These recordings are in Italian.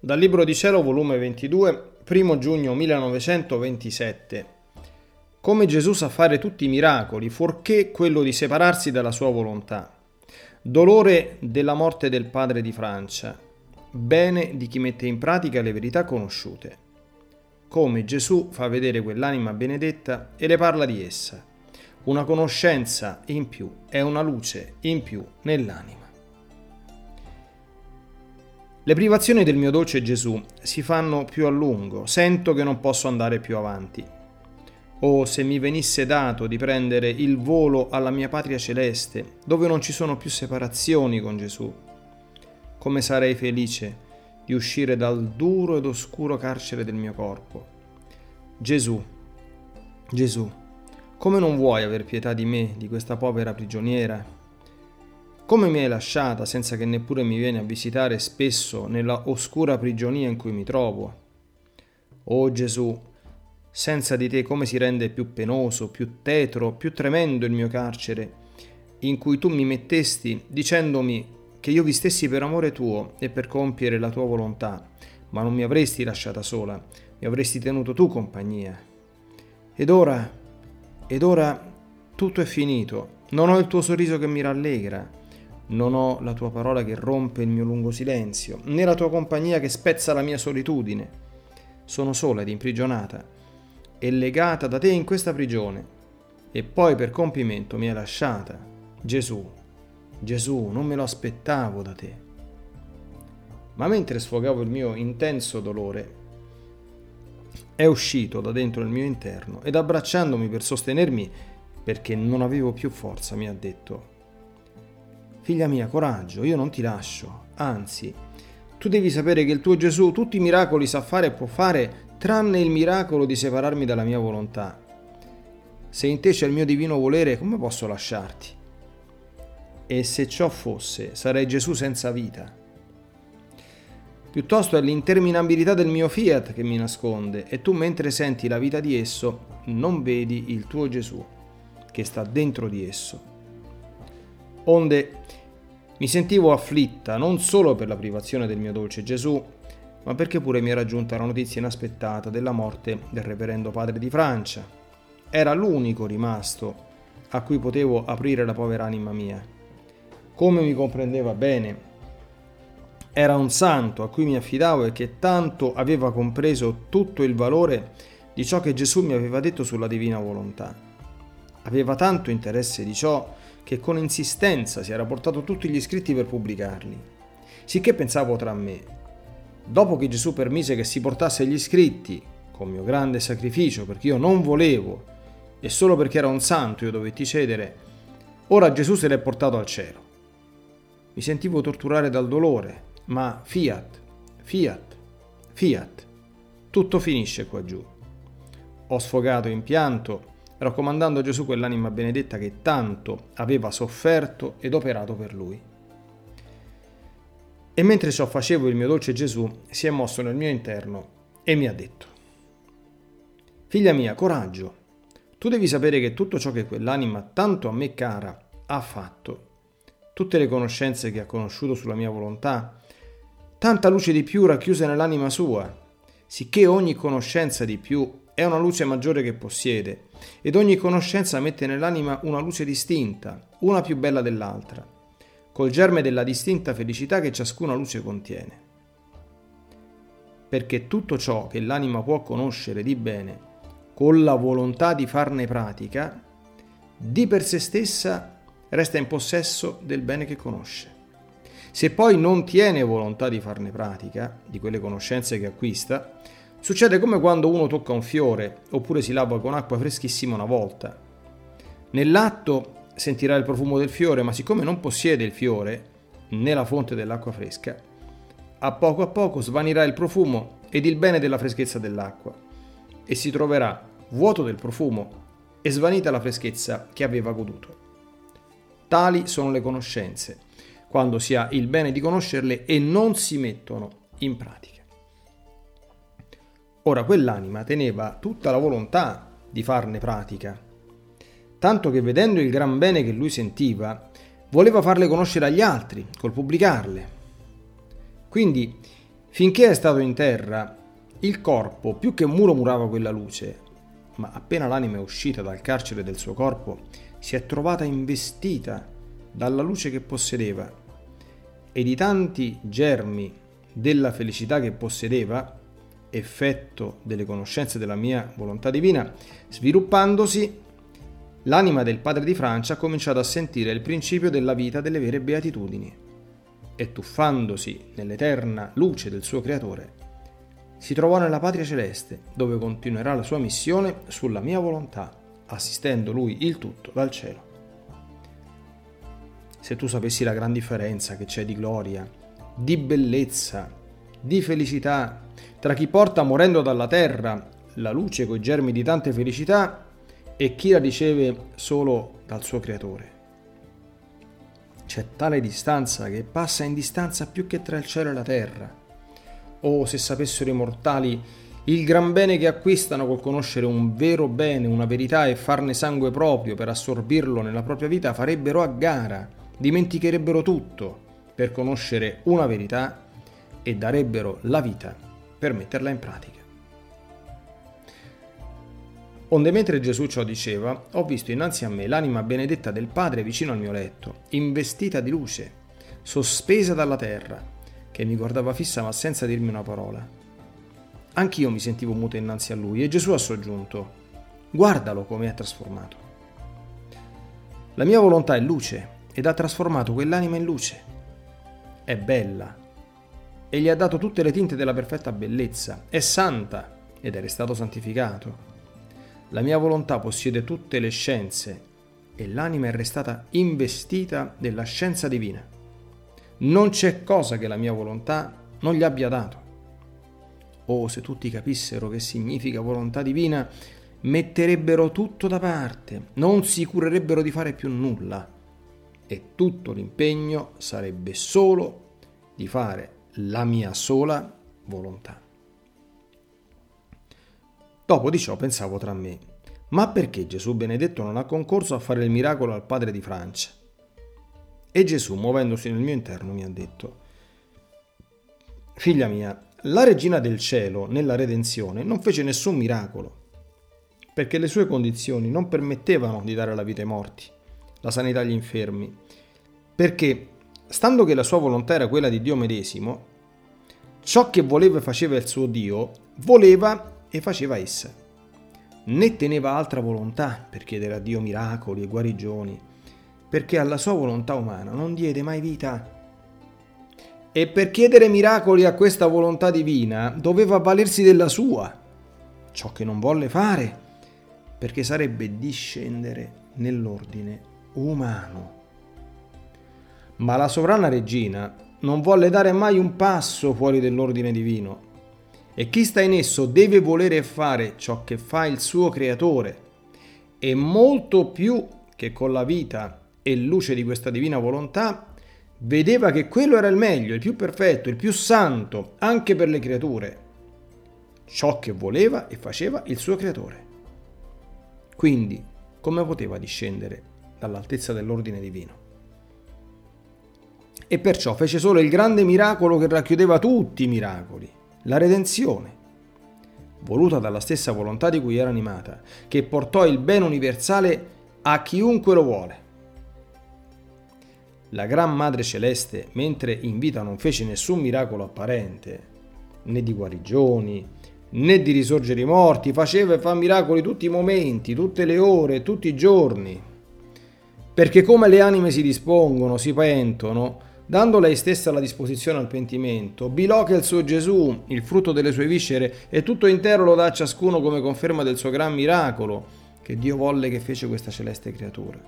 Dal Libro di Cielo, volume 22, 1 giugno 1927. Come Gesù sa fare tutti i miracoli, fuorché quello di separarsi dalla sua volontà. Dolore della morte del padre di Francia. Bene di chi mette in pratica le verità conosciute. Come Gesù fa vedere quell'anima benedetta e le parla di essa. Una conoscenza in più è una luce in più nell'anima. Le privazioni del mio dolce Gesù si fanno più a lungo, sento che non posso andare più avanti. Oh, se mi venisse dato di prendere il volo alla mia patria celeste, dove non ci sono più separazioni con Gesù. Come sarei felice di uscire dal duro ed oscuro carcere del mio corpo. Gesù, Gesù, come non vuoi aver pietà di me, di questa povera prigioniera? Come mi hai lasciata senza che neppure mi vieni a visitare spesso nella oscura prigionia in cui mi trovo? Oh Gesù, senza di te come si rende più penoso, più tetro, più tremendo il mio carcere, in cui tu mi mettesti dicendomi che io vi stessi per amore tuo e per compiere la tua volontà, ma non mi avresti lasciata sola, mi avresti tenuto tu compagnia. Ed ora, ed ora tutto è finito, non ho il tuo sorriso che mi rallegra, non ho la tua parola che rompe il mio lungo silenzio, né la tua compagnia che spezza la mia solitudine. Sono sola ed imprigionata e legata da te in questa prigione. E poi per compimento mi hai lasciata. Gesù, Gesù, non me lo aspettavo da te. Ma mentre sfogavo il mio intenso dolore, è uscito da dentro il mio interno ed abbracciandomi per sostenermi, perché non avevo più forza, mi ha detto, Figlia mia, coraggio, io non ti lascio. Anzi, tu devi sapere che il tuo Gesù tutti i miracoli sa fare e può fare, tranne il miracolo di separarmi dalla mia volontà. Se in te c'è il mio divino volere, come posso lasciarti? E se ciò fosse, sarei Gesù senza vita. Piuttosto è l'interminabilità del mio fiat che mi nasconde e tu mentre senti la vita di esso non vedi il tuo Gesù che sta dentro di esso. Onde mi sentivo afflitta non solo per la privazione del mio dolce Gesù, ma perché pure mi era giunta la notizia inaspettata della morte del reverendo padre di Francia. Era l'unico rimasto a cui potevo aprire la povera anima mia. Come mi comprendeva bene, era un santo a cui mi affidavo e che tanto aveva compreso tutto il valore di ciò che Gesù mi aveva detto sulla divina volontà. Aveva tanto interesse di ciò che con insistenza si era portato tutti gli scritti per pubblicarli. Sicché pensavo tra me, dopo che Gesù permise che si portasse gli scritti, con mio grande sacrificio, perché io non volevo, e solo perché era un santo io dovetti cedere, ora Gesù se l'è portato al cielo. Mi sentivo torturare dal dolore, ma fiat, fiat, fiat, tutto finisce qua giù. Ho sfogato in pianto raccomandando a Gesù quell'anima benedetta che tanto aveva sofferto ed operato per lui. E mentre ciò facevo il mio dolce Gesù si è mosso nel mio interno e mi ha detto, Figlia mia, coraggio, tu devi sapere che tutto ciò che quell'anima tanto a me cara ha fatto, tutte le conoscenze che ha conosciuto sulla mia volontà, tanta luce di più racchiuse nell'anima sua, sicché ogni conoscenza di più è una luce maggiore che possiede, ed ogni conoscenza mette nell'anima una luce distinta, una più bella dell'altra, col germe della distinta felicità che ciascuna luce contiene. Perché tutto ciò che l'anima può conoscere di bene, con la volontà di farne pratica, di per sé stessa resta in possesso del bene che conosce. Se poi non tiene volontà di farne pratica, di quelle conoscenze che acquista, Succede come quando uno tocca un fiore oppure si lava con acqua freschissima una volta. Nell'atto sentirà il profumo del fiore, ma siccome non possiede il fiore né la fonte dell'acqua fresca, a poco a poco svanirà il profumo ed il bene della freschezza dell'acqua e si troverà vuoto del profumo e svanita la freschezza che aveva goduto. Tali sono le conoscenze, quando si ha il bene di conoscerle e non si mettono in pratica. Ora quell'anima teneva tutta la volontà di farne pratica, tanto che vedendo il gran bene che lui sentiva, voleva farle conoscere agli altri col pubblicarle. Quindi Finché è stato in terra, il corpo più che muro murava quella luce, ma appena l'anima è uscita dal carcere del suo corpo, si è trovata investita dalla luce che possedeva e di tanti germi della felicità che possedeva, effetto delle conoscenze della mia volontà divina, sviluppandosi, l'anima del padre di Francia ha cominciato a sentire il principio della vita delle vere beatitudini e tuffandosi nell'eterna luce del suo creatore, si trovò nella patria celeste, dove continuerà la sua missione sulla mia volontà, assistendo lui il tutto dal cielo. Se tu sapessi la gran differenza che c'è di gloria, di bellezza, di felicità tra chi porta morendo dalla terra la luce coi germi di tante felicità e chi la riceve solo dal suo creatore. C'è tale distanza che passa in distanza più che tra il cielo e la terra. Oh, se sapessero i mortali il gran bene che acquistano col conoscere un vero bene, una verità e farne sangue proprio per assorbirlo nella propria vita, farebbero a gara, dimenticherebbero tutto per conoscere una verità e darebbero la vita per metterla in pratica. Onde mentre Gesù ciò diceva, ho visto innanzi a me l'anima benedetta del Padre vicino al mio letto, investita di luce, sospesa dalla terra, che mi guardava fissa ma senza dirmi una parola. Anch'io mi sentivo muto innanzi a lui e Gesù ha soggiunto, guardalo come è trasformato. La mia volontà è luce ed ha trasformato quell'anima in luce. È bella e gli ha dato tutte le tinte della perfetta bellezza, è santa ed è restato santificato la mia volontà possiede tutte le scienze e l'anima è restata investita della scienza divina. Non c'è cosa che la mia volontà non gli abbia dato. Oh, se tutti capissero che significa volontà divina, metterebbero tutto da parte, non si curerebbero di fare più nulla e tutto l'impegno sarebbe solo di fare la mia sola volontà. Dopo di ciò pensavo tra me, ma perché Gesù benedetto non ha concorso a fare il miracolo al padre di Francia? E Gesù, muovendosi nel mio interno, mi ha detto, Figlia mia, la regina del cielo nella redenzione non fece nessun miracolo, perché le sue condizioni non permettevano di dare la vita ai morti, la sanità agli infermi, perché, stando che la sua volontà era quella di Dio medesimo, ciò che voleva e faceva il suo Dio, voleva e faceva essa. Né teneva altra volontà per chiedere a Dio miracoli e guarigioni, perché alla sua volontà umana non diede mai vita. E per chiedere miracoli a questa volontà divina doveva avvalersi della sua, ciò che non volle fare, perché sarebbe discendere nell'ordine umano. Ma la sovrana regina non volle dare mai un passo fuori dell'ordine divino e chi sta in esso deve volere fare ciò che fa il suo creatore e molto più che con la vita e luce di questa divina volontà, vedeva che quello era il meglio, il più perfetto, il più santo, anche per le creature. Ciò che voleva e faceva il suo creatore. Quindi, come poteva discendere dall'altezza dell'ordine divino? E perciò fece solo il grande miracolo che racchiudeva tutti i miracoli, la redenzione, voluta dalla stessa volontà di cui era animata, che portò il bene universale a chiunque lo vuole. La Gran Madre Celeste, mentre in vita non fece nessun miracolo apparente, né di guarigioni, né di risorgere i morti, faceva e fa miracoli tutti i momenti, tutte le ore, tutti i giorni. Perché come le anime si dispongono, si pentono, Dando lei stessa la disposizione al pentimento, bilò il suo Gesù, il frutto delle sue viscere, e tutto intero lo dà a ciascuno come conferma del suo gran miracolo, che Dio volle che fece questa celeste creatura.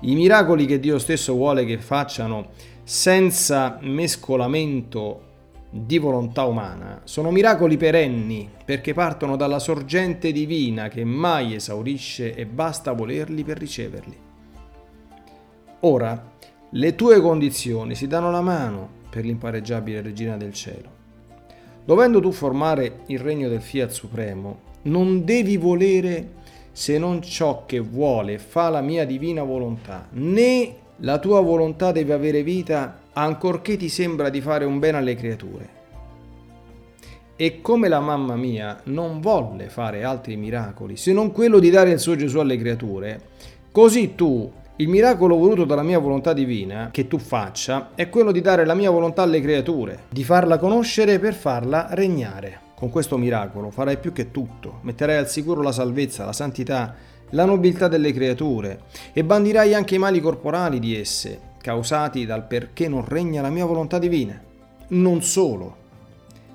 I miracoli che Dio stesso vuole che facciano senza mescolamento di volontà umana sono miracoli perenni perché partono dalla sorgente divina che mai esaurisce e basta volerli per riceverli. Ora, le tue condizioni si danno la mano per l'impareggiabile regina del cielo. Dovendo tu formare il regno del Fiat Supremo, non devi volere se non ciò che vuole fa la mia divina volontà, né la tua volontà deve avere vita ancorché ti sembra di fare un bene alle creature. E come la mamma mia non volle fare altri miracoli se non quello di dare il suo Gesù alle creature, così tu, il miracolo voluto dalla mia volontà divina che tu faccia, è quello di dare la mia volontà alle creature, di farla conoscere per farla regnare. Con questo miracolo farai più che tutto, metterai al sicuro la salvezza, la santità, la nobiltà delle creature e bandirai anche i mali corporali di esse, causati dal perché non regna la mia volontà divina. Non solo,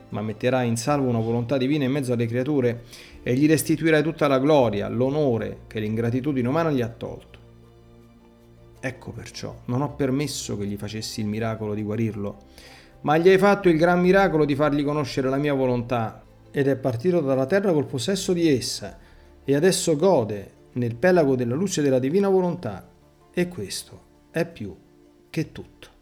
ma metterai in salvo una volontà divina in mezzo alle creature e gli restituirai tutta la gloria, l'onore che l'ingratitudine umana gli ha tolto. Ecco perciò, non ho permesso che gli facessi il miracolo di guarirlo, ma gli hai fatto il gran miracolo di fargli conoscere la mia volontà, ed è partito dalla terra col possesso di essa, e adesso gode nel pelago della luce della divina volontà, e questo è più che tutto.